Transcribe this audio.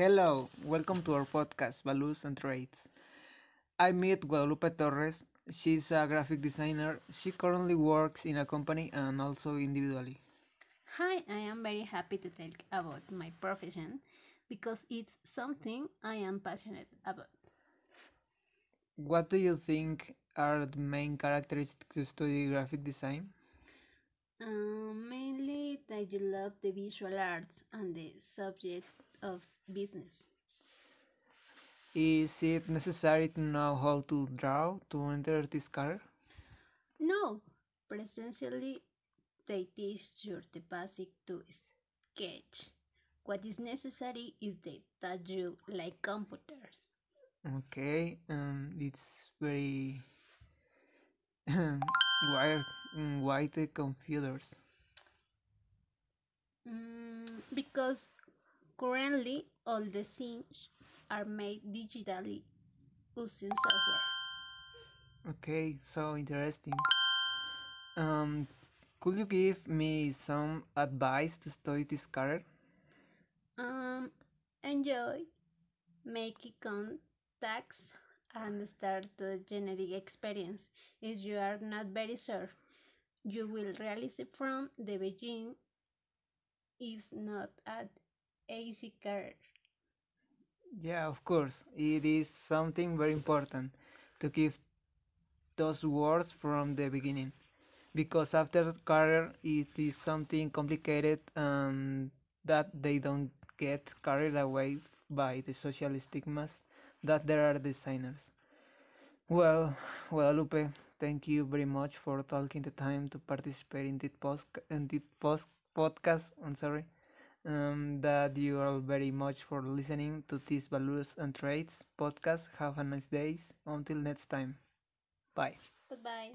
Hello, welcome to our podcast, Values and Traits. I meet Guadalupe Torres. She's a graphic designer. She currently works in a company and also individually. Hi, I am very happy to talk about my profession because it's something I am passionate about. What do you think are the main characteristics to study graphic design? Um, mainly that you love the visual arts and the subject of business. Is it necessary to know how to draw to enter this career? No, presentially they teach you the basic to sketch. What is necessary is the that you like computers. Okay, um, it's very wired, mm, why the computers? Mm, because currently all the scenes are made digitally using software. Okay, so interesting. Um, could you give me some advice to study this career? Um, enjoy, make contacts, and start to generate experience. If you are not very sure, you will realize it from the beginning. Is not an easy career. Yeah, of course. It is something very important to give those words from the beginning because after career it is something complicated and that they don't get carried away by the social stigmas that there are designers. Well, Guadalupe, thank you very much for taking the time to participate in this post in this post podcast. I'm sorry. Um, that you all very much for listening to this Values and Traits podcast. Have a nice day. Until next time. Bye. Goodbye.